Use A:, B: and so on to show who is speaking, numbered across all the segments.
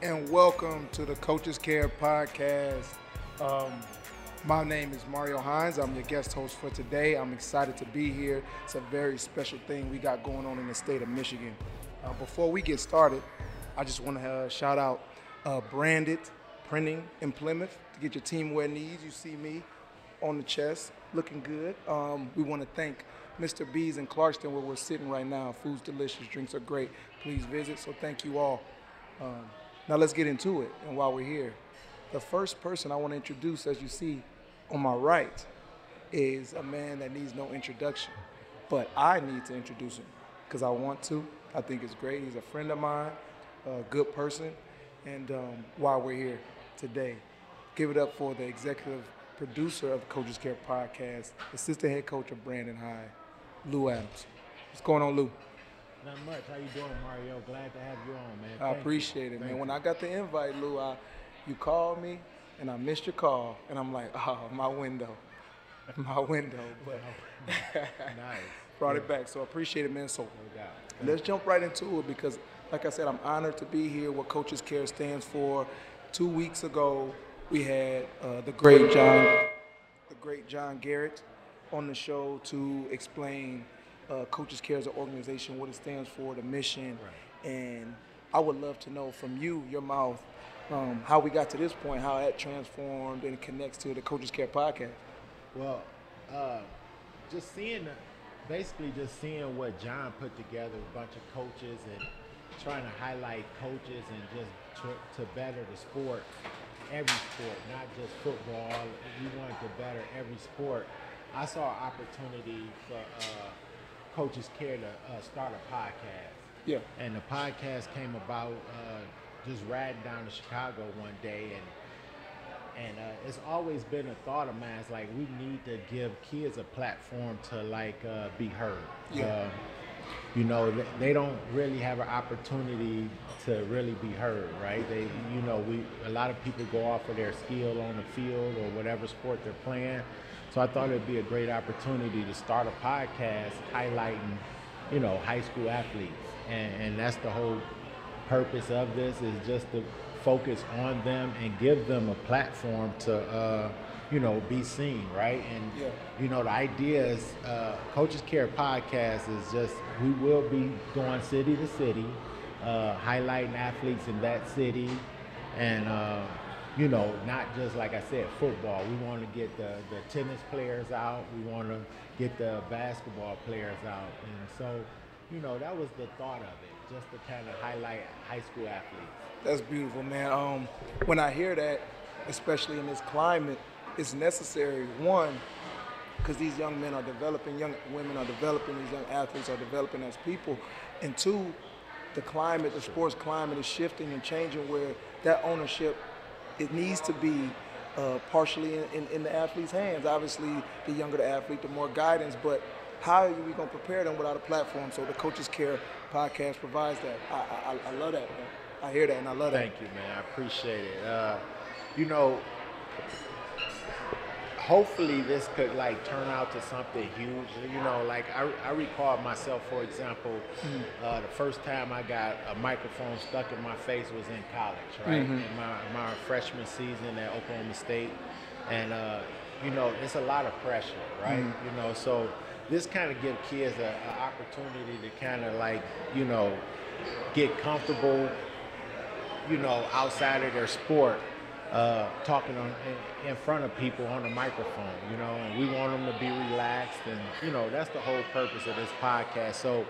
A: and welcome to the Coaches Care Podcast. Um, my name is Mario Hines. I'm your guest host for today. I'm excited to be here. It's a very special thing we got going on in the state of Michigan. Uh, before we get started, I just want to uh, shout out uh, Branded Printing in Plymouth to get your team wear needs. You see me on the chest looking good. Um, we want to thank Mr. B's in Clarkston where we're sitting right now. Food's delicious, drinks are great. Please visit. So thank you all. Um, now let's get into it. And while we're here, the first person I want to introduce, as you see on my right, is a man that needs no introduction. But I need to introduce him because I want to. I think it's great. He's a friend of mine, a good person. And um, while we're here today, give it up for the executive producer of Coaches Care Podcast, assistant head coach of Brandon High, Lou Adams. What's going on, Lou?
B: Not much. How you doing, Mario? Glad to have you on, man.
A: I
B: Thank
A: appreciate
B: you.
A: it, man.
B: Thank
A: When. I got the invite, Lou, I, you called me and I missed your call, and I'm like, oh, my window, my window. But
B: nice.
A: brought it back, so I appreciate it, man. So
B: No
A: let's jump right into it because, like I said, I'm honored to be here. What Coaches Care stands for. Two weeks ago, we had uh, the great John, the great John Garrett, on the show to explain uh, Coaches Care as an organization, what it stands for, the mission, and I would love to know from you, your mouth, um, how we got to this point, how that transformed and connects to the Coaches Care podcast.
B: Well, uh, just seeing, basically just seeing what John put together, a bunch of coaches and trying to highlight coaches and just tr- to better the sport, every sport, not just football. We wanted to better every sport. I saw an opportunity for uh, Coaches Care to uh, start a podcast.
A: Yeah.
B: And the podcast came about uh, just riding down to Chicago one day, and and uh, it's always been a thought of mine. It's like we need to give kids a platform to like uh, be heard.
A: Yeah.
B: Uh, you know, they don't really have an opportunity to really be heard, right? They, you know, we a lot of people go off of their skill on the field or whatever sport they're playing. So I thought it'd be a great opportunity to start a podcast highlighting, you know, high school athletes, and, and that's the whole purpose of this is just to focus on them and give them a platform to, uh, you know, be seen, right? And
A: Yeah.
B: you know, the idea is uh, Coaches Care podcast is just we will be going city to city, uh, highlighting athletes in that city, and uh, you know, not just like I said, football. We want to get the the tennis players out. We want to get the basketball players out, and so, you know, that was the thought of it, just to kind of highlight high school athletes.
A: That's beautiful, man. Um, when I hear that, especially in this climate, it's necessary. One, because these young men are developing, young women are developing, these young athletes are developing as people, and two, the climate, the sports climate is shifting and changing where that ownership, it needs to be uh, partially in, in, in the athlete's hands. Obviously, the younger the athlete, the more guidance, but how are we going to prepare them without a platform? So the Coaches Care podcast provides that. I, I, I love that, man. I hear that and I love that.
B: Thank you, man. I appreciate it. Uh, you know, hopefully this could like turn out to something huge. You know, like I, I recall myself, for example, uh, the first time I got a microphone stuck in my face was in college, right? In my, my freshman season at Oklahoma State. And, uh, you know, it's a lot of pressure, right? You know, so this kind of give kids an opportunity to kind of like, you know, get comfortable you know, outside of their sport, uh, talking on in, in front of people on a microphone, you know, and we want them to be relaxed, and you know, that's the whole purpose of this podcast. So,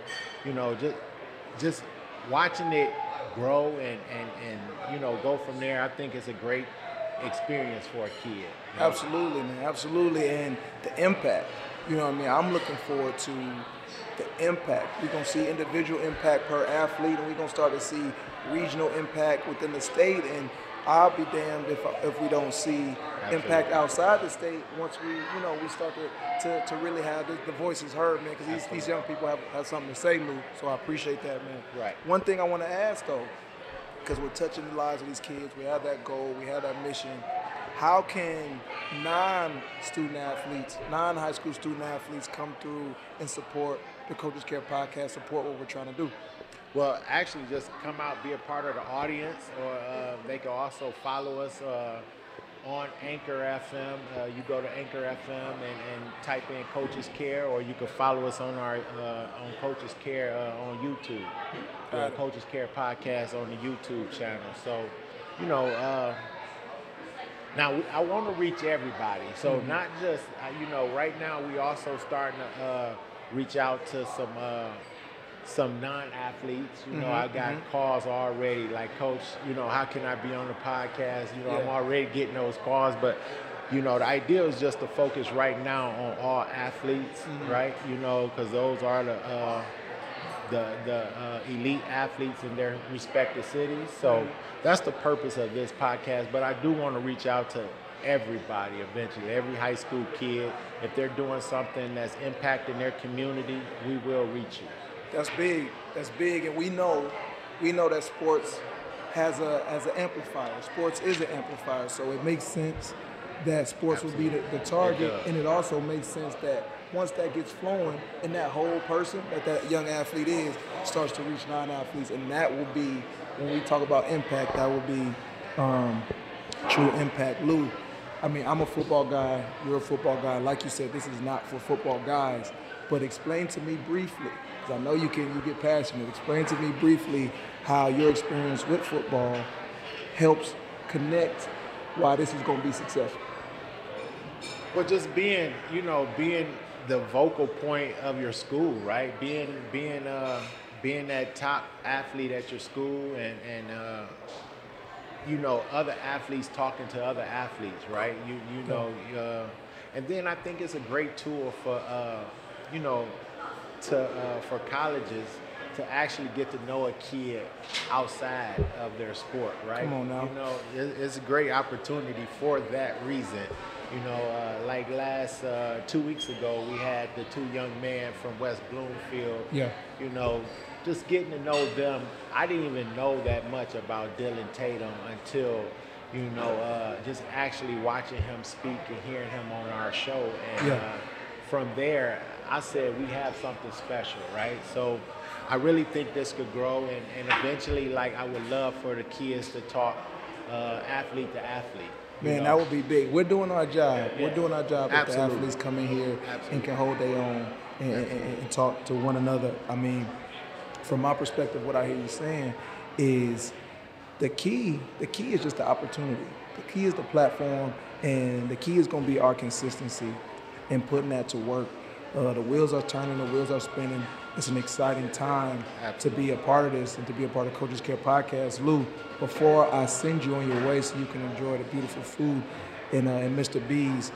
B: you know, just just watching it grow and and and you know go from there, I think it's a great experience for a kid. you know.
A: Absolutely, man. Absolutely. And the impact. You know what I mean? I'm looking forward to the impact. We're going to see individual impact per athlete, and we're going to start to see regional impact within the state. And I'll be damned if, if we don't see impact outside the state once we, you know, we start to, to, to really have the, the voices heard, man, because these, these young people have, have something to say, Lou. So I appreciate that, man.
B: Right.
A: One thing I want to ask, though, because we're touching the lives of these kids. We have that goal. We have that mission. How can non-student athletes, non-high school student athletes come through and support the Coaches Care podcast, support what we're trying to do?
B: Well, actually, just come out, be a part of the audience, or uh, they can also follow us uh, on Anchor FM. Uh, you go to Anchor FM and, and, type in Coaches Care, or you can follow us on our uh, on Coaches Care uh, on YouTube. Uh, Coaches Care podcast on the YouTube channel. So, you know. Uh, now I want to reach everybody, so mm-hmm. not just uh, you know. Right now, we also starting to reach out to some some non-athletes. You know, mm-hmm, I got mm-hmm. calls already like, Coach, you know, how can I be on the podcast? You know, yeah. I'm already getting those calls, but you know, the idea is just to focus right now on all athletes, mm-hmm. right? You know, because those are the uh, the the uh, elite athletes in their respective cities. So mm-hmm. that's the purpose of this podcast. But I do want to reach out to everybody eventually, every high school kid. If they're doing something that's impacting their community, we will reach you.
A: That's big. That's big, and we know, we know that sports has a as an amplifier. Sports is an amplifier, so it makes sense that sports Absolutely. will be the, the target, it and it also makes sense that once that gets flowing, and that whole person that that young athlete is starts to reach non-athletes, and that will be when we talk about impact. That will be um, true impact. Lou, I mean, I'm a football guy. You're a football guy. Like you said, this is not for football guys. But explain to me briefly because I know you can you get passionate. Explain to me briefly how your experience with football helps connect why this is going to be successful.
B: Well, just being, you know, being the vocal point of your school, right? Being being uh, being that top athlete at your school, and and uh, you know other athletes talking to other athletes, right? You you know, uh, and then I think it's a great tool for uh, you know to uh, for colleges to actually get to know a kid outside of their sport, right?
A: Come on now.
B: You know, it's a great opportunity for that reason. You know, uh, like last uh, two weeks ago, we had the two young men from West Bloomfield.
A: Yeah.
B: You know, just getting to know them. I didn't even know that much about Dylan Tatum until, you know, uh, just actually watching him speak and hearing him on our show. And yeah. Uh, from there, I said we have something special, right? So I really think this could grow, and, and eventually, like I would love for the kids to talk uh, athlete to athlete.
A: Man, know? that would be big. We're doing our job. Yeah. We're doing our job if the athletes come in here Absolutely. and can hold their own and, and, and, talk to one another. I mean, from my perspective, what I hear you saying is the key. The key is just the opportunity. The key is the platform, and the key is going to be our consistency and putting that to work uh, the wheels are turning, the wheels are spinning. It's an exciting time to be a part of this and to be a part of Coaches Care Podcast. Lou, before I send you on your way so you can enjoy the beautiful food and, uh, in Mr. B's,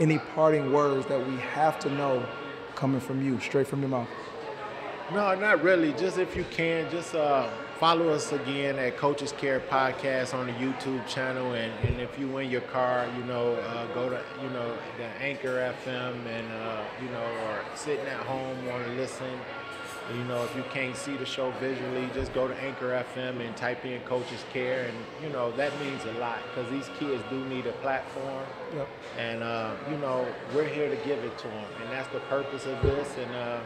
A: any parting words that we have to know coming from you, straight from your mouth?
B: No, not really. Just if you can, just uh, follow us again at Coaches Care Podcast on the YouTube channel. And, and if you in your car, you know, uh, go to, you know, the Anchor FM and, uh, you know, or sitting at home, want to listen. You know, if you can't see the show visually, just go to Anchor FM and type in Coaches Care. And, you know, that means a lot because these kids do need a platform.
A: Yep.
B: And, uh, you know, we're here to give it to them. And that's the purpose of this. And, uh,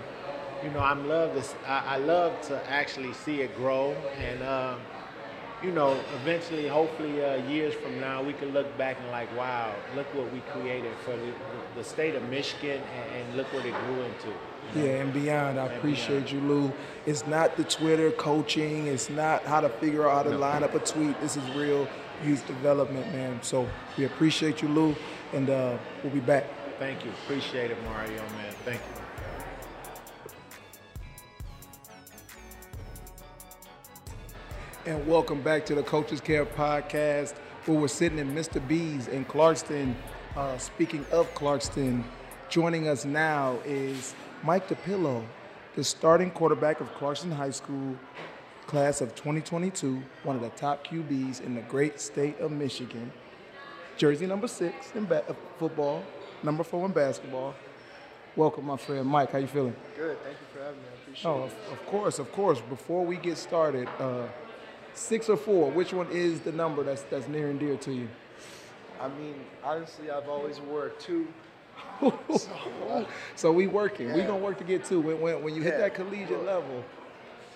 B: you know, I'm love this. I, I, love to actually see it grow, and uh, you know, eventually, hopefully, uh, years from now, we can look back and like, wow, look what we created for the, the state of Michigan, and, and, look what it grew into.
A: You know? Yeah, and beyond. I and appreciate beyond. you, Lou. It's not the Twitter coaching. It's not how to figure out how to no. line up a tweet. This is real youth development, man. So we appreciate you, Lou, and uh, we'll be back.
B: Thank you. Appreciate it, Mario, man. Thank you.
A: And welcome back to the Coaches Care Podcast, where we're sitting in Mr. B's in Clarkston. Uh, speaking of Clarkston, joining us now is Mike DePillo, the starting quarterback of Clarkston High School, class of 2022, one of the top QBs in the great state of Michigan. Jersey number six in ba- football, number four in basketball. Welcome, my friend Mike. How you feeling?
C: Good. Thank you for having me. I appreciate
A: oh,
C: it.
A: Of, of course, of course. Before we get started, uh, Six or four? Which one is the number that's that's near and dear to you?
C: I mean, honestly, I've always wore two.
A: so, so, we working. Yeah. We gonna work to get two. When when, when you hit yeah, that collegiate level.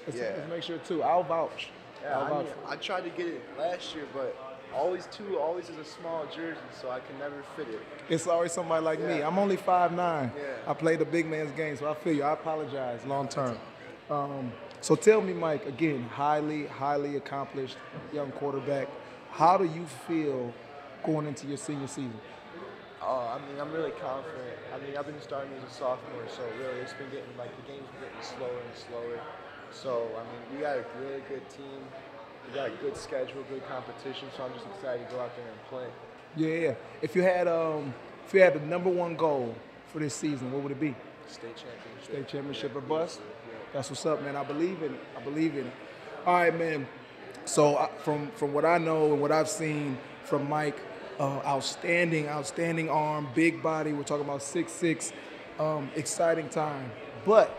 A: Let's,
C: Yeah.
A: let's make sure two. I'll vouch.
C: Yeah,
A: I'll
C: I,
A: vouch
C: mean, I tried to get it last year, but always two, always is a small jersey, so I can never fit it.
A: It's always somebody like me. I'm only 5'9".
C: Yeah.
A: I play the big man's game, so I feel you. I apologize long term. Um, so tell me, Mike, again, highly, highly accomplished young quarterback. How do you feel going into your senior season?
C: Oh, I mean, I'm really confident. I mean, I've been starting as a sophomore, so really, it's been getting like the game's been getting slower and slower. So, I mean, we got a really good team. We got a good schedule, good competition. So I'm just excited to go out there and play.
A: Yeah, yeah. If you had um, if you had the number one goal for this season, what would it be?
C: State championship.
A: State championship
C: Yeah,
A: or bust? That's what's up, man. I believe in it. I believe in it. All right, man. So from from what I know and what I've seen from Mike, uh, outstanding, outstanding arm, big body. We're talking about six six, um, exciting time. But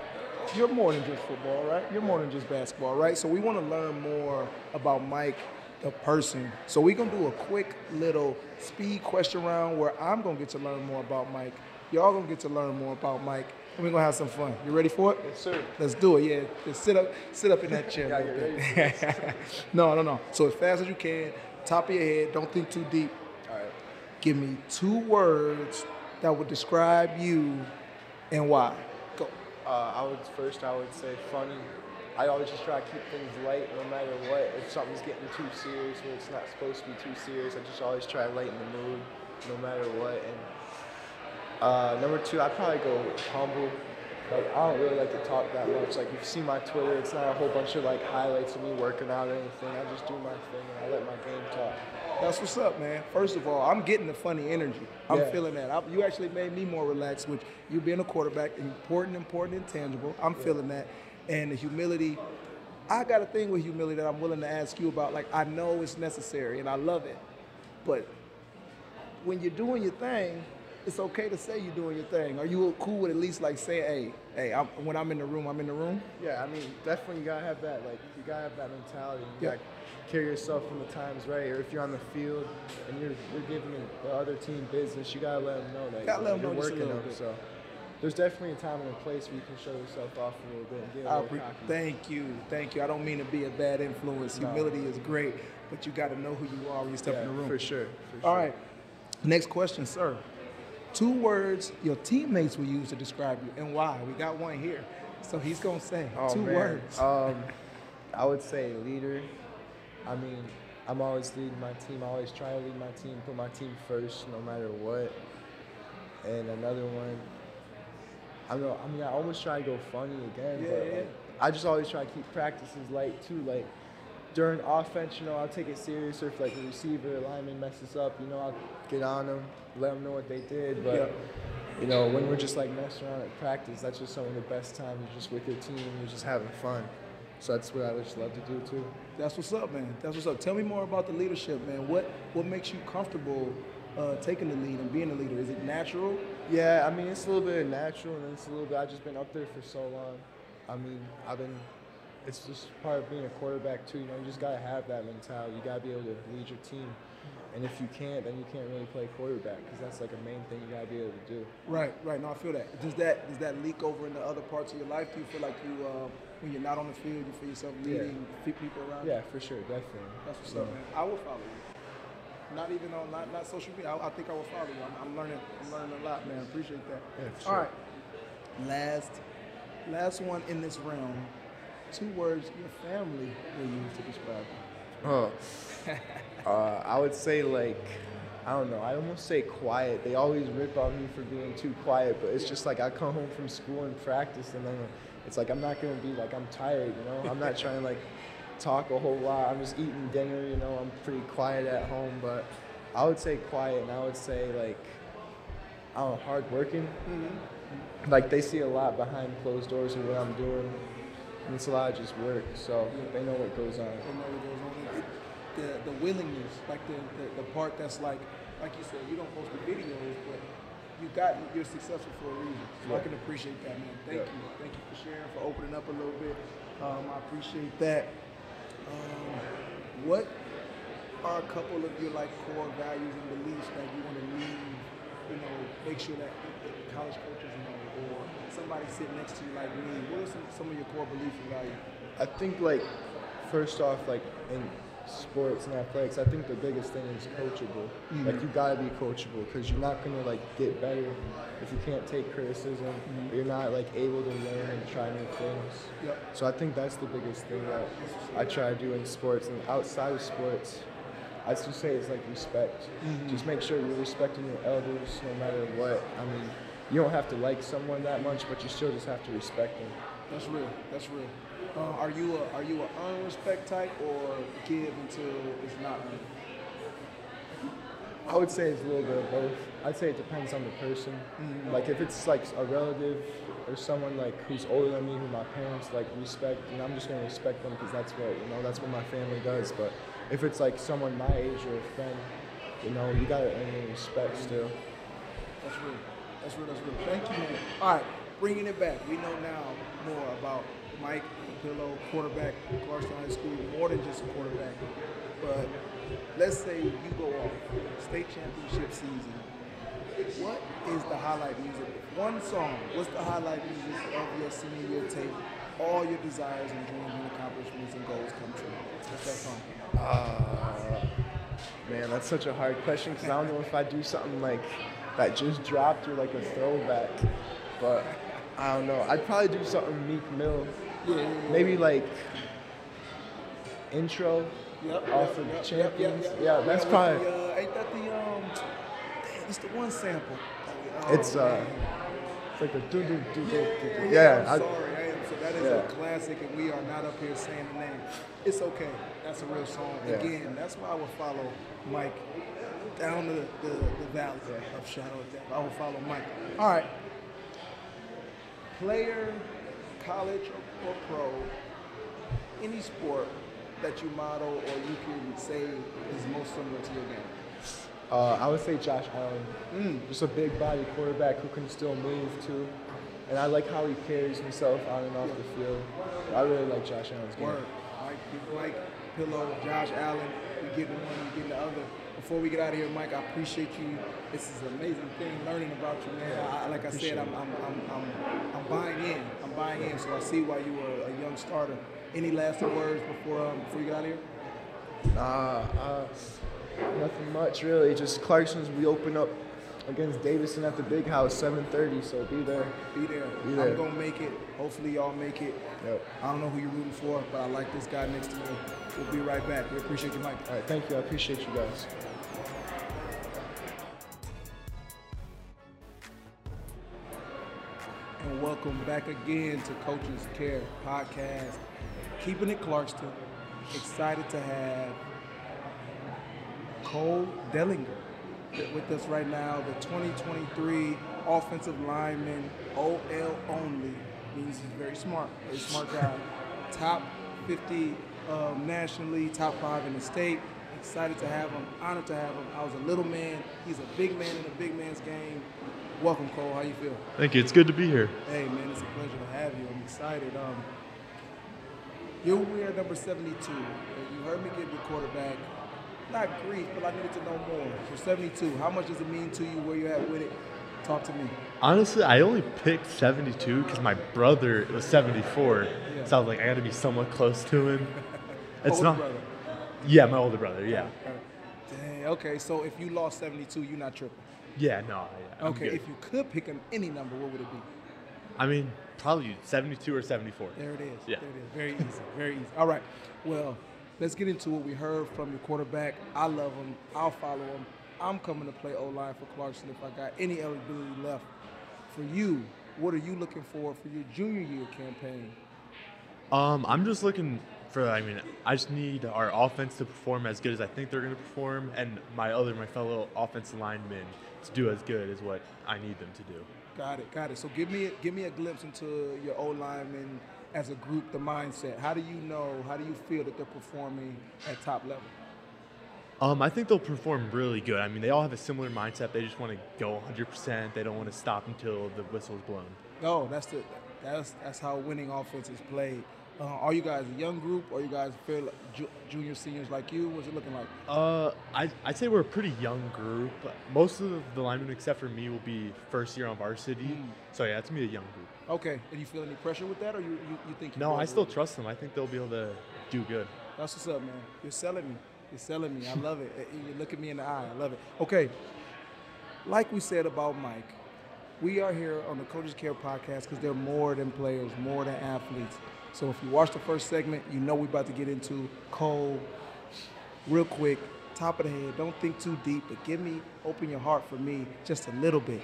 A: you're more than just football, right? You're more than just basketball, right? So we want to learn more about Mike, the person. So we're gonna do a quick little speed question round where I'm gonna get to learn more about Mike. Y'all gonna get to learn more about Mike, we're gonna have some fun. You ready for it?
C: Yes, sir.
A: Let's do it. Yeah, just sit up, sit up in that chair. a
C: Gotta
A: little
C: get
A: no, no, no. So as fast as you can, top of your head. Don't think too deep.
C: All right.
A: Give me two words that would describe you and why. Go.
C: Uh, I would first, I would say funny. I always just try to keep things light, no matter what. If something's getting too serious, when it's not supposed to be too serious, I just always try to lighten the mood, no matter what. And uh, number two, I'd probably go humble. Like I don't really like to talk that much. Like if you see my Twitter, it's not a whole bunch of like highlights of me working out or anything. I just do my thing and I let my game talk.
A: That's what's up, man. First of all, I'm getting the funny energy. I'm
C: Yeah.
A: feeling that. I, you actually made me more relaxed, which you being a quarterback, important, important, intangible. I'm feeling that. And the humility, I got a thing with humility that I'm willing to ask you about. Like, I know it's necessary and I love it. But when you're doing your thing, it's okay to say you're doing your thing. Are you cool with at least like saying, hey, hey, I'm, when I'm in the room, I'm in the room?
C: Yeah, I mean, definitely you gotta have that. Like, you gotta have that mentality. You
A: Yeah.
C: gotta carry yourself when the time's right. Or if you're on the field and you're you're giving the other team business, you gotta let them know that
A: Gotta let 'em
C: you're
A: know
C: working them.
A: bit.
C: So there's definitely a time and a place where you can show yourself off a little bit and get a little cocky.
A: thank you, thank you. I don't mean to be a bad influence.
C: No.
A: Humility is great, but you got to know who you are when you step
C: yeah,
A: in the room.
C: for sure. For sure.
A: right. Next question, sir. Two words your teammates will use to describe you and why. We got one here. So he's going to say
C: Oh,
A: two
C: man.
A: words.
C: Um, I would say leader. I mean, I'm always leading my team. I always try to lead my team, put my team first, no matter what. And another one, I know. I mean, I almost try to go funny again,
A: Yeah,
C: but
A: yeah.
C: like, I just always try to keep practices light too. Like during offense, you know, I'll take it serious. Or if like a receiver, lineman messes up, you know, I'll get on them, let them know what they did. But
A: Yeah.
C: you know, when we're just like messing around at practice, that's just some of the best times. You're just with your team, you're just having fun. So that's what I just love to do too.
A: That's what's up, man. That's what's up. Tell me more about the leadership, man. What what makes you comfortable uh, taking the lead and being a leader? Is it natural?
C: Yeah, I mean it's a little bit natural and it's a little bit. I've just been up there for so long. I mean, I've been. It's just part of being a quarterback too. You know, you just gotta have that mentality. You gotta be able to lead your team. And if you can't, then you can't really play quarterback because that's like a main thing you gotta be able to do.
A: Right, right. No, I feel that. Does that does that leak over into other parts of your life? Do you feel like you, uh, when you're not on the field, you feel yourself leading pe- people around?
C: Yeah, for sure, definitely.
A: That's what's
C: Yeah.
A: up, man. I will follow you. Not even on not, not social media. I, I think I will follow you. I'm, I'm learning. I'm learning a lot, man. Appreciate that.
C: Yeah, sure.
A: right. Last, last one in this realm. Two words your family will use to describe you.
C: Oh. uh, I would say like, I don't know. I almost say quiet. They always rip on me for being too quiet, but it's just like I come home from school and practice, and then it's like I'm not gonna be like I'm tired. You know, I'm not trying to like talk a whole lot. I'm just eating dinner. You know, I'm pretty quiet at home, but I would say quiet, and I would say like, I don't know, hardworking. Like they see a lot behind closed doors of what I'm doing. And it's a lot of just work, so they know what goes on.
A: I know what goes on. The, the willingness, like the, the, the part that's like, like you said, you don't post the videos, but you got you're successful for a reason. So I can appreciate that, man. Thank
C: Yeah.
A: you, thank you for sharing, for opening up a little bit. Um, I appreciate that. Um, what are a couple of your like core values and beliefs that you want to leave? You know, make sure that college coaches know, or somebody sitting next to you like me. What are some, some of your core beliefs and values?
C: I think like first off, like in sports and athletics, I think the biggest thing is coachable.
A: Mm-hmm.
C: Like you gotta be coachable because you're not gonna like get better if you can't take criticism.
A: Mm-hmm.
C: Or you're not like able to learn and try new things.
A: Yep.
C: So I think that's the biggest thing that I try to do in sports and outside of sports. I just say it's like respect.
A: Mm-hmm.
C: Just make sure you're respecting your elders no matter what. I mean, you don't have to like someone that much, but you still just have to respect them.
A: That's real. That's real. Uh, are you a are you a earn respect type or give until it's not earned?
C: I would say it's a little bit of both. I'd say it depends on the person. Like if it's like a relative or someone like who's older than me, who my parents like respect, and I'm just gonna respect them because that's what you know, that's what my family does. But if it's like someone my age or a friend, you know, you gotta earn respect still.
A: That's real. That's real. That's real. Thank you, man. All right, bringing it back. We know now more about Mike Pillow, quarterback, Clarkston High School, more than just a quarterback. But let's say you go off state championship season. What is the highlight music? One song. What's the highlight music of your senior year tape? All your desires and dreams and accomplishments and goals come true. What's that song?
C: Uh, man, that's such a hard question because I don't know if I do something like that just dropped or like a throwback. But I don't know. I'd probably do something Meek Mill.
A: Yeah, yeah, yeah.
C: Maybe like intro
A: Yep,
C: off of
A: yep,
C: Champions.
A: yep.
C: Yeah, that's probably.
A: The, uh, ain't that the um? Damn, it's the one sample. Oh,
C: It's uh,
A: man.
C: it's like a do do do do
A: Yeah,
C: do.
A: yeah, I'm
C: I-
A: sorry. I am. So that is a classic, and we are not up here saying the name. It's okay. That's a real song.
C: Yeah.
A: Again, that's why I would follow Mike down the, the, the valley of shadow of death. I will follow Mike. All right. Player, college or, or pro, any sport that you model or you can say is most similar to your game.
C: Uh, I would say Josh Allen.
A: Mm.
C: Just a big body quarterback who can still move too. And I like how he carries himself on and off the field. I really like Josh Allen's game.
A: Word. Mike, Mike Pillow, Josh Allen, we getting one, we getting the other. Before we get out of here, Mike, I appreciate you. This is an amazing thing learning about you, man. I, like I said, I'm, I'm, I'm, I'm, I'm buying in. I'm buying in, so I see why you were a young starter. Any last words before um, before you get out of here?
C: Nah, uh, nothing much really. Just Clarkston's. We open up against Davison at the Big House, 7:30. So be there.
A: Be there.
C: Be there.
A: I'm gonna make it. Hopefully, y'all make it.
C: Yep.
A: I don't know who you're rooting for, but I like this guy next to me. We'll be right back. We appreciate you, Mike.
C: All right, thank you. I appreciate you guys.
A: and welcome back again to Coaches Care Podcast. Keeping it Clarkston. Excited to have Cole Dellinger with us right now, the 2023 offensive lineman, OL only. Means he's very smart, very smart guy. Top 50 um, nationally, top five in the state. Excited to have him, honored to have him. I was a little man, he's a big man in a big man's game. Welcome, Cole. How you feel?
D: Thank you. It's good to be here.
A: Hey man, it's a pleasure to have you. I'm excited. Um, you wear number 72. You heard me give your quarterback not grief, but I needed to know more. So 72, how much does it mean to you? Where you at with it? Talk to me.
D: Honestly, I only picked 72 because my brother was 74.
A: Yeah.
D: So I was like, I got to be somewhat close to him. It's
A: Older
D: not.
A: brother.
D: Yeah, my older brother. Yeah.
A: Dang, okay, so if you lost 72, you're not tripping.
D: Yeah. No. Yeah,
A: Okay,
D: good.
A: if you could pick an, any number, what would it be?
D: I mean, probably 72 or 74.
A: There it is.
D: Yeah.
A: There it is. Very easy. Very easy. All right. Well, let's get into what we heard from your quarterback. I love him. I'll follow him. I'm coming to play O line for Clarkston if I got any eligibility left. For you, what are you looking for for your junior year campaign?
D: Um, I'm just looking for. I mean, I just need our offense to perform as good as I think they're going to perform, and my other, my fellow offensive linemen to do as good as what I need them to do.
A: Got it. Got it. So give me give me a glimpse into your O linemen as a group, the mindset. How do you know? How do you feel that they're performing at top level?
D: Um, I think they'll perform really good. I mean, they all have a similar mindset. They just want to go 100%. They don't want to stop until the whistle's blown.
A: No, that's the that's that's how winning offense is played. Uh, are you guys a young group? Or are you guys fairly ju- junior, seniors like you? What's it looking like?
D: Uh, I, I'd say we're a pretty young group. Most of the linemen, except for me, will be first year on varsity.
A: Mm.
D: So yeah, it's gonna be a young group.
A: Okay. And you feel any pressure with that, or you you, you think? you
D: No, I still trust them. I think they'll be able to do good.
A: That's what's up, man. You're selling me. You're selling me. I love it. You look at me in the eye. I love it. Okay. Like we said about Mike, we are here on the Coaches Care podcast because they're more than players, more than athletes. So if you watch the first segment, you know we're about to get into Cole. Real quick, top of the head. Don't think too deep, but give me, open your heart for me just a little bit.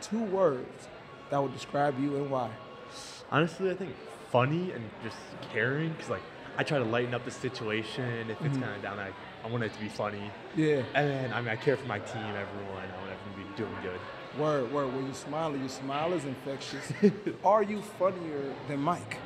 A: Two words that would describe you and why.
D: Honestly, I think funny and just caring, because like I try to lighten up the situation. If it's
A: Mhm.
D: kind of down, I, I want it to be funny.
A: Yeah.
D: And then I mean, I care for my team, everyone. I want everyone to be doing good.
A: Word, word. When you smile, your smile is infectious. Are you funnier than Mike?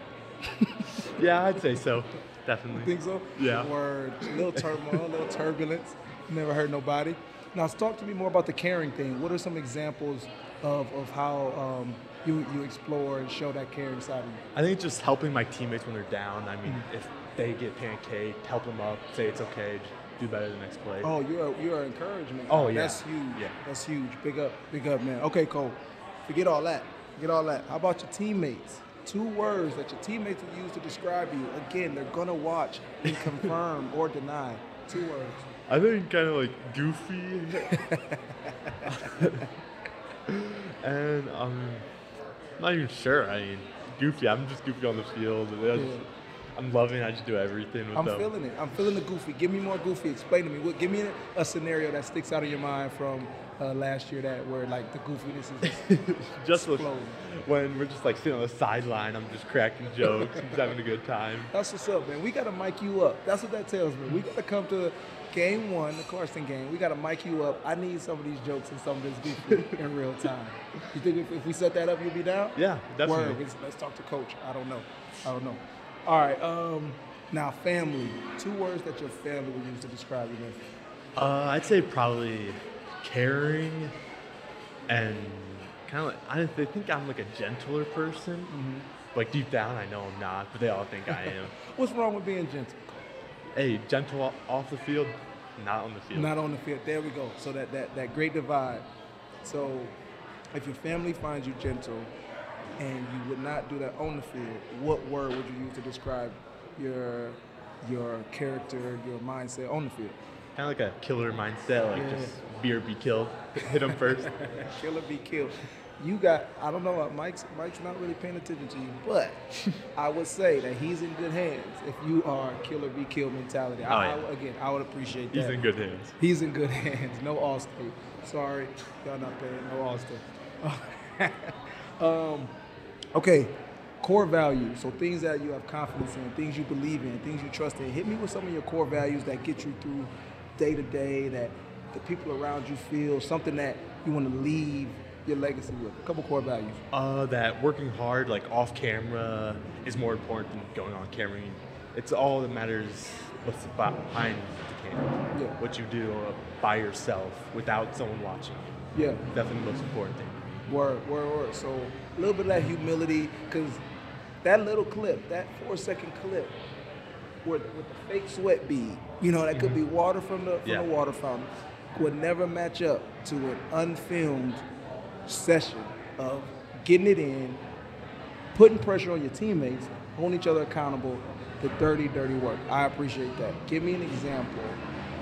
D: Yeah, I'd say so.
A: You
D: Definitely.
A: think so?
D: Yeah.
A: Word. A little turmoil, a little turbulence. Never hurt nobody. Now, talk to me more about the caring thing. What are some examples of, of how um, you, you explore and show that caring side of you?
D: I think just helping my teammates when they're down. I mean, if they get pancaked, help them up, say it's okay, do better the next play.
A: Oh, you're you're encouragement.
D: Oh, yeah.
A: That's huge.
D: Yeah.
A: That's huge. Big up, big up, man. Okay, Cole. Forget all that. Forget all that. How about your teammates? Two words that your teammates will use to describe you. Again, they're gonna watch and confirm or deny. Two words.
D: I think kind of like goofy. and um, I'm not even sure. I mean, goofy. I'm just goofy on the field. I just, I'm loving. It. I just do everything with
A: I'm
D: them.
A: feeling it. I'm feeling the goofy. Give me more goofy. Explain to me. What, give me a, a scenario that sticks out of your mind from uh, last year that where like the goofiness is.
D: just with-
A: exploding.
D: when we're just like sitting on the sideline, I'm just cracking jokes, and just having a good time.
A: That's what's up, man. We gotta mic you up. That's what that tells me. We gotta come to game one, the Carson game. We gotta mic you up. I need some of these jokes and some of this goofy in real time. You think if, if we set that up, you'll be down?
D: Yeah, definitely.
A: Word. Let's, let's talk to coach. I don't know. I don't know. All right. Um, now, family. Two words that your family would use to describe you.
D: Uh, I'd say probably caring and kind of like I they think I'm like a gentler person.
A: Mm-hmm.
D: Like deep down, I know I'm not, but they all think I am.
A: What's wrong with being gentle?
D: hey, gentle off the field, not on the field.
A: Not on the field. There we go. So that, that, that great divide. So if your family finds you gentle and you would not do that on the field, what word would you use to describe your your character, your mindset on the field?
D: Kind of like a killer mindset, like
A: Yeah.
D: just be or be killed. Hit them first.
A: Kill or be killed. You got I don't know, uh, Mike's Mike's not really paying attention to you, but I would say that he's in good hands if you are kill or be killed mentality.
D: Oh,
A: I
D: yeah.
A: would- again, I would appreciate that.
D: He's in good hands.
A: He's in good hands. No Allstate. Sorry, y'all not paying. No Allstate. um, okay, core values. So things that you have confidence in, things you believe in, things you trust in. Hit me with some of your core values that get you through day to day. That the people around you feel something that you want to leave your legacy with. A couple core values.
D: Uh, that working hard, like off camera, is more important than going on camera. It's all that matters. What's behind the camera?
A: Yeah.
D: What you do by yourself without someone watching.
A: Yeah.
D: Definitely the most important thing.
A: Word, word, word. So a little bit of that humility, because that little clip, that four second clip, with, with the fake sweat bead, you know, that could be water from the from
D: Yeah.
A: the water fountain, would never match up to an unfilmed session of getting it in, putting pressure on your teammates, holding each other accountable, the dirty, dirty work. I appreciate that. Give me an example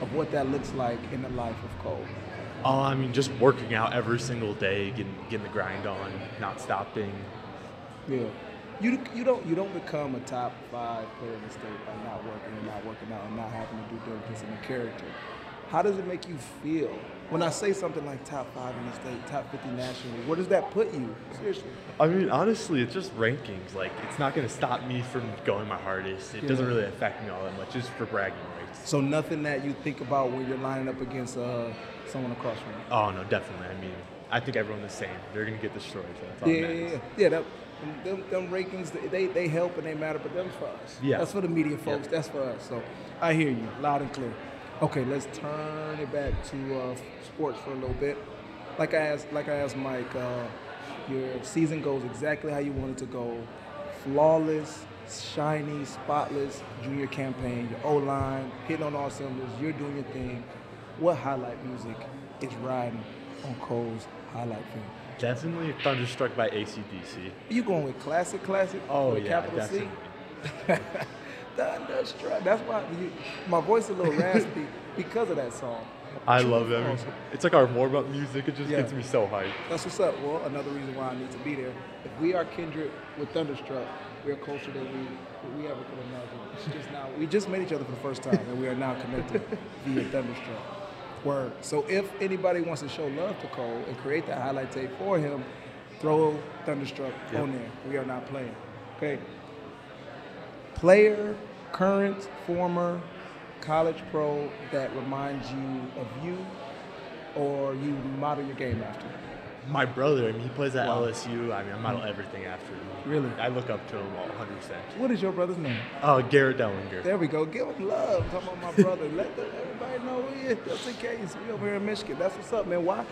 A: of what that looks like in the life of Cole.
D: Uh, I mean, just working out every single day, getting getting the grind on, not stopping.
A: Yeah. You, you don't you don't become a top five player in the state by not working and not working out and not having to do diligence in the character. How does it make you feel when I say something like top five in the state, top fifty nationally? Where does that put you? Seriously.
D: I mean, honestly, it's just rankings. Like, it's not going to stop me from going my hardest. It doesn't really affect me all that much. It's for bragging rights.
A: So nothing that you think about when you're lining up against uh, someone across from you.
D: Oh no, definitely. I mean, I think everyone's the same. They're going to get destroyed. So that's
A: Yeah, yeah, yeah. yeah that, them, them rankings, they, they help and they matter, but them's for us.
D: Yeah.
A: That's for the media
D: Yeah.
A: folks. That's for us. So I hear you loud and clear. Okay, let's turn it back to uh, sports for a little bit. Like I asked, like I asked Mike, uh, your season goes exactly how you want it to go, flawless. shiny, spotless junior campaign. Your O line hitting on all cylinders. You're doing your thing. What highlight music is riding on Cole's highlight film?
D: Definitely Thunderstruck by ACDC.
A: You going with classic, classic?
D: Oh
A: with
D: yeah,
A: capital
D: definitely.
A: C? Thunderstruck. That's why you, my voice is a little raspy because of that song.
D: I love that.
A: awesome.
D: It's like our warm up music. It just
A: Yeah.
D: gets me so hyped.
A: That's what's up. Well, another reason why I need to be there. If we are kindred with Thunderstruck, we are closer than we we ever could imagine. It's just now we just met each other for the first time, and we are now connected via Thunderstruck. Word. So if anybody wants to show love to Cole and create that highlight tape for him, throw Thunderstruck
D: Yep.
A: on there. We are not playing. Okay. Player, current, former, college pro that reminds you of you, or you model your game after.
D: My brother, I mean, he plays at
A: Wow.
D: LSU. I mean, I model everything after him.
A: Really?
D: I look up to him 100%.
A: What is your brother's name?
D: Oh, Garrett Dellinger.
A: There we go. Give him love. Talking about my brother. Let the, everybody know he is. Just in case. We over here in Michigan. That's what's up, man. Why?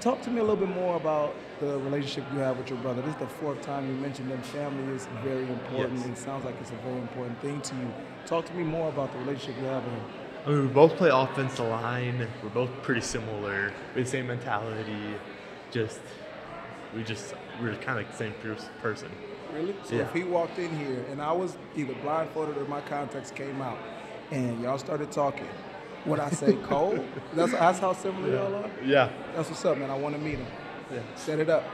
A: Talk to me a little bit more about the relationship you have with your brother. This is the fourth time you mentioned them. Family is very important.
D: Yes.
A: It sounds like it's a very important thing to you. Talk to me more about the relationship you have with him.
D: I mean, we both play offensive line. We're both pretty similar. We have the same mentality. Just, we just, we're kind of the same person.
A: Really? So
D: Yeah.
A: if he walked in here and I was either blindfolded or my contacts came out and y'all started talking, would I say Cole? that's, that's how similar y'all are?
D: Yeah.
A: That's what's up, man. I want to meet him.
D: Yeah.
A: Set it up.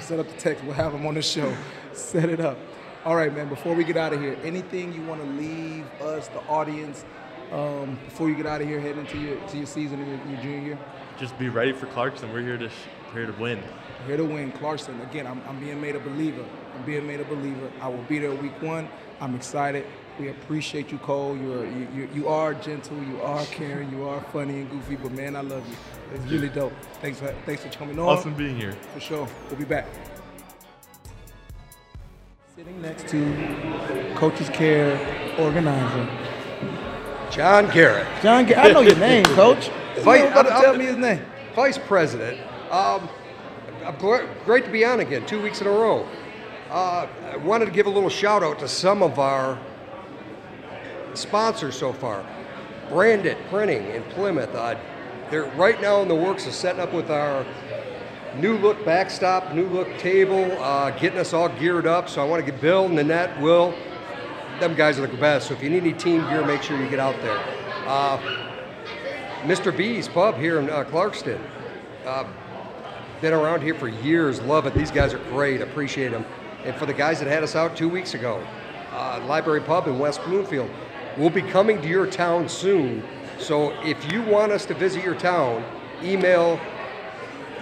A: Set up the text. We'll have him on the show. Set it up. All right, man. Before we get out of here, anything you want to leave us, the audience, um, before you get out of here, heading into your to your season in your, your junior year?
D: Just be ready for Clarkston. We're here to, sh- here to win.
A: Here to win, Clarkston. Again, I'm, I'm being made a believer. I'm being made a believer. I will be there week one. I'm excited. We appreciate you, Cole. You're, you, you, you are gentle. You are caring. You are funny and goofy. But man, I love you. It's really dope. Thanks for thanks for coming on.
D: Awesome being here.
A: For sure. We'll be back. Sitting next to Coaches Care organizer.
E: John Garrett,
A: John, Garrett. I know your name, Coach. You
E: Vice-
A: don't gotta
E: I'm-
A: tell
E: I'm-
A: me his name.
E: Vice President. Um, great to be on again, two weeks in a row. Uh, I wanted to give a little shout out to some of our sponsors so far. Branded Printing in Plymouth. Uh, they're right now in the works of setting up with our new look backstop, new look table, uh, getting us all geared up. So I want to get Bill Nanette, Will. Them guys are the best. So if you need any team gear, make sure you get out there. Uh, Mr. B's Pub here in uh, Clarkston. Uh, been around here for years. Love it. These guys are great. Appreciate them. And for the guys that had us out two weeks ago, uh, Library Pub in West Bloomfield. We'll be coming to your town soon. So if you want us to visit your town, email.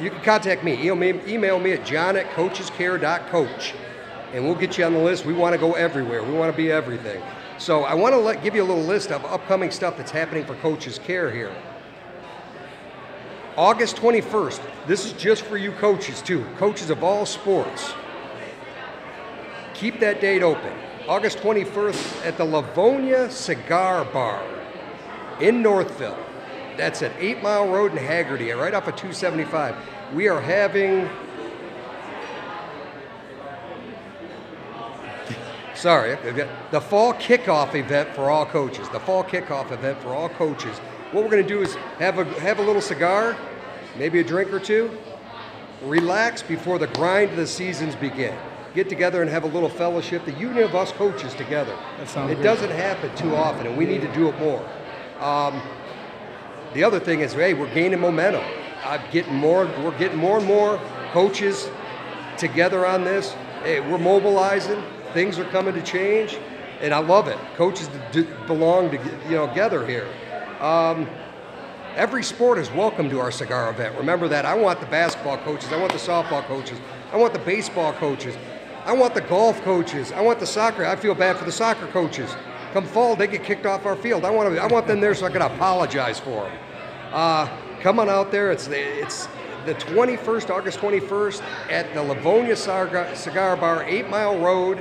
E: You can contact me. Email me, at john at coachescare.coach. And we'll get you on the list. We want to go everywhere. We want to be everything. So I want to let, give you a little list of upcoming stuff that's happening for Coaches Care here. August 21st. This is just for you coaches, too. Coaches of all sports. Keep that date open. August 21st at the Livonia Cigar Bar in Northville. That's at 8 Mile Road in Haggerty, right off of 275. We are having. Sorry, the fall kickoff event for all coaches. The fall kickoff event for all coaches. What we're going to do is have a have a little cigar, maybe a drink or two, relax before the grind of the seasons begin. Get together and have a little fellowship, the union of us coaches together.
A: That sounds
E: it
A: great.
E: doesn't happen too often, and we need to do it more. Um, the other thing is, hey, we're gaining momentum. I'm getting more. We're getting more and more coaches together on this. Hey, we're mobilizing. Things are coming to change, and I love it. Coaches d- belong to you know together here. Um, Every sport is welcome to our cigar event. Remember that. I want the basketball coaches. I want the softball coaches. I want the baseball coaches. I want the golf coaches. I want the soccer. I feel bad for the soccer coaches. Come fall, they get kicked off our field. I want to, I want them there so I can apologize for them. Uh, come on out there. It's the, it's the 21st, August 21st, at the Livonia Cigar, Cigar Bar, 8 Mile Road,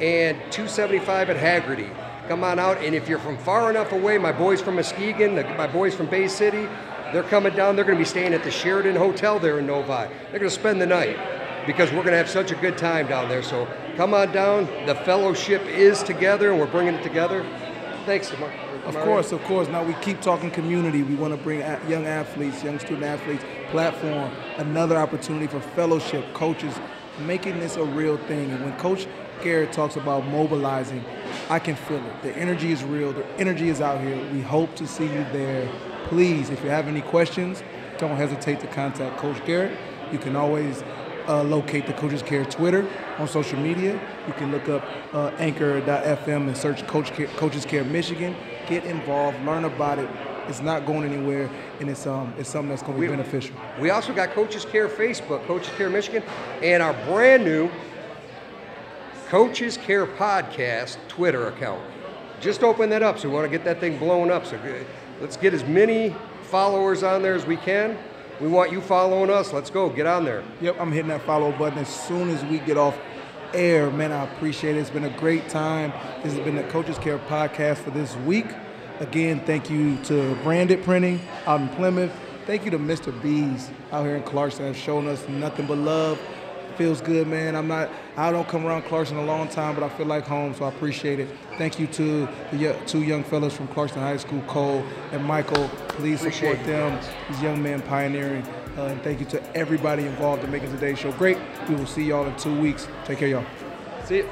E: and 275 at Haggerty. Come on out, and if you're from far enough away, my boys from Muskegon, the, my boys from Bay City, they're coming down. They're going to be staying at the Sheraton Hotel there in Novi. They're going to spend the night because we're going to have such a good time down there. So come on down. The fellowship is together, and we're bringing it together. Thanks, Mar-
A: Of
E: Mario.
A: course, of course. Now we keep talking community. We want to bring young athletes, young student athletes, platform, another opportunity for fellowship, coaches, making this a real thing. And when Coach Garrett talks about mobilizing, I can feel it. The energy is real. The energy is out here. We hope to see you there. Please, if you have any questions, don't hesitate to contact Coach Garrett. You can always uh, locate the Coaches Care Twitter on social media. You can look up uh, anchor.fm and search Coach Care, Coaches Care Michigan. Get involved, learn about it. It's not going anywhere, and it's um it's something that's going to be
E: We-
A: beneficial.
E: We also got Coaches Care Facebook, Coaches Care Michigan, and our brand new Coaches Care Podcast Twitter account. Just open that up, so we want to get that thing blown up. So uh, let's get as many followers on there as we can. We want you following us. Let's go. Get on there.
A: Yep, I'm hitting that follow button as soon as we get off air. Man, I appreciate it. It's been a great time. This has been the Coaches Care podcast for this week. Again, thank you to Branded Printing out in Plymouth. Thank you to Mr. Bees out here in Clarkston have shown us nothing but love. Feels good, man. I'm not. I don't come around Clarkston a long time, but I feel like home, so I appreciate it. Thank you to the two young fellas from Clarkston High School, Cole and Michael. Please
E: Appreciate
A: support them these young men pioneering. Uh, and thank you to everybody involved in making today's show great. We will see y'all in two weeks. Take care, y'all.
E: See you.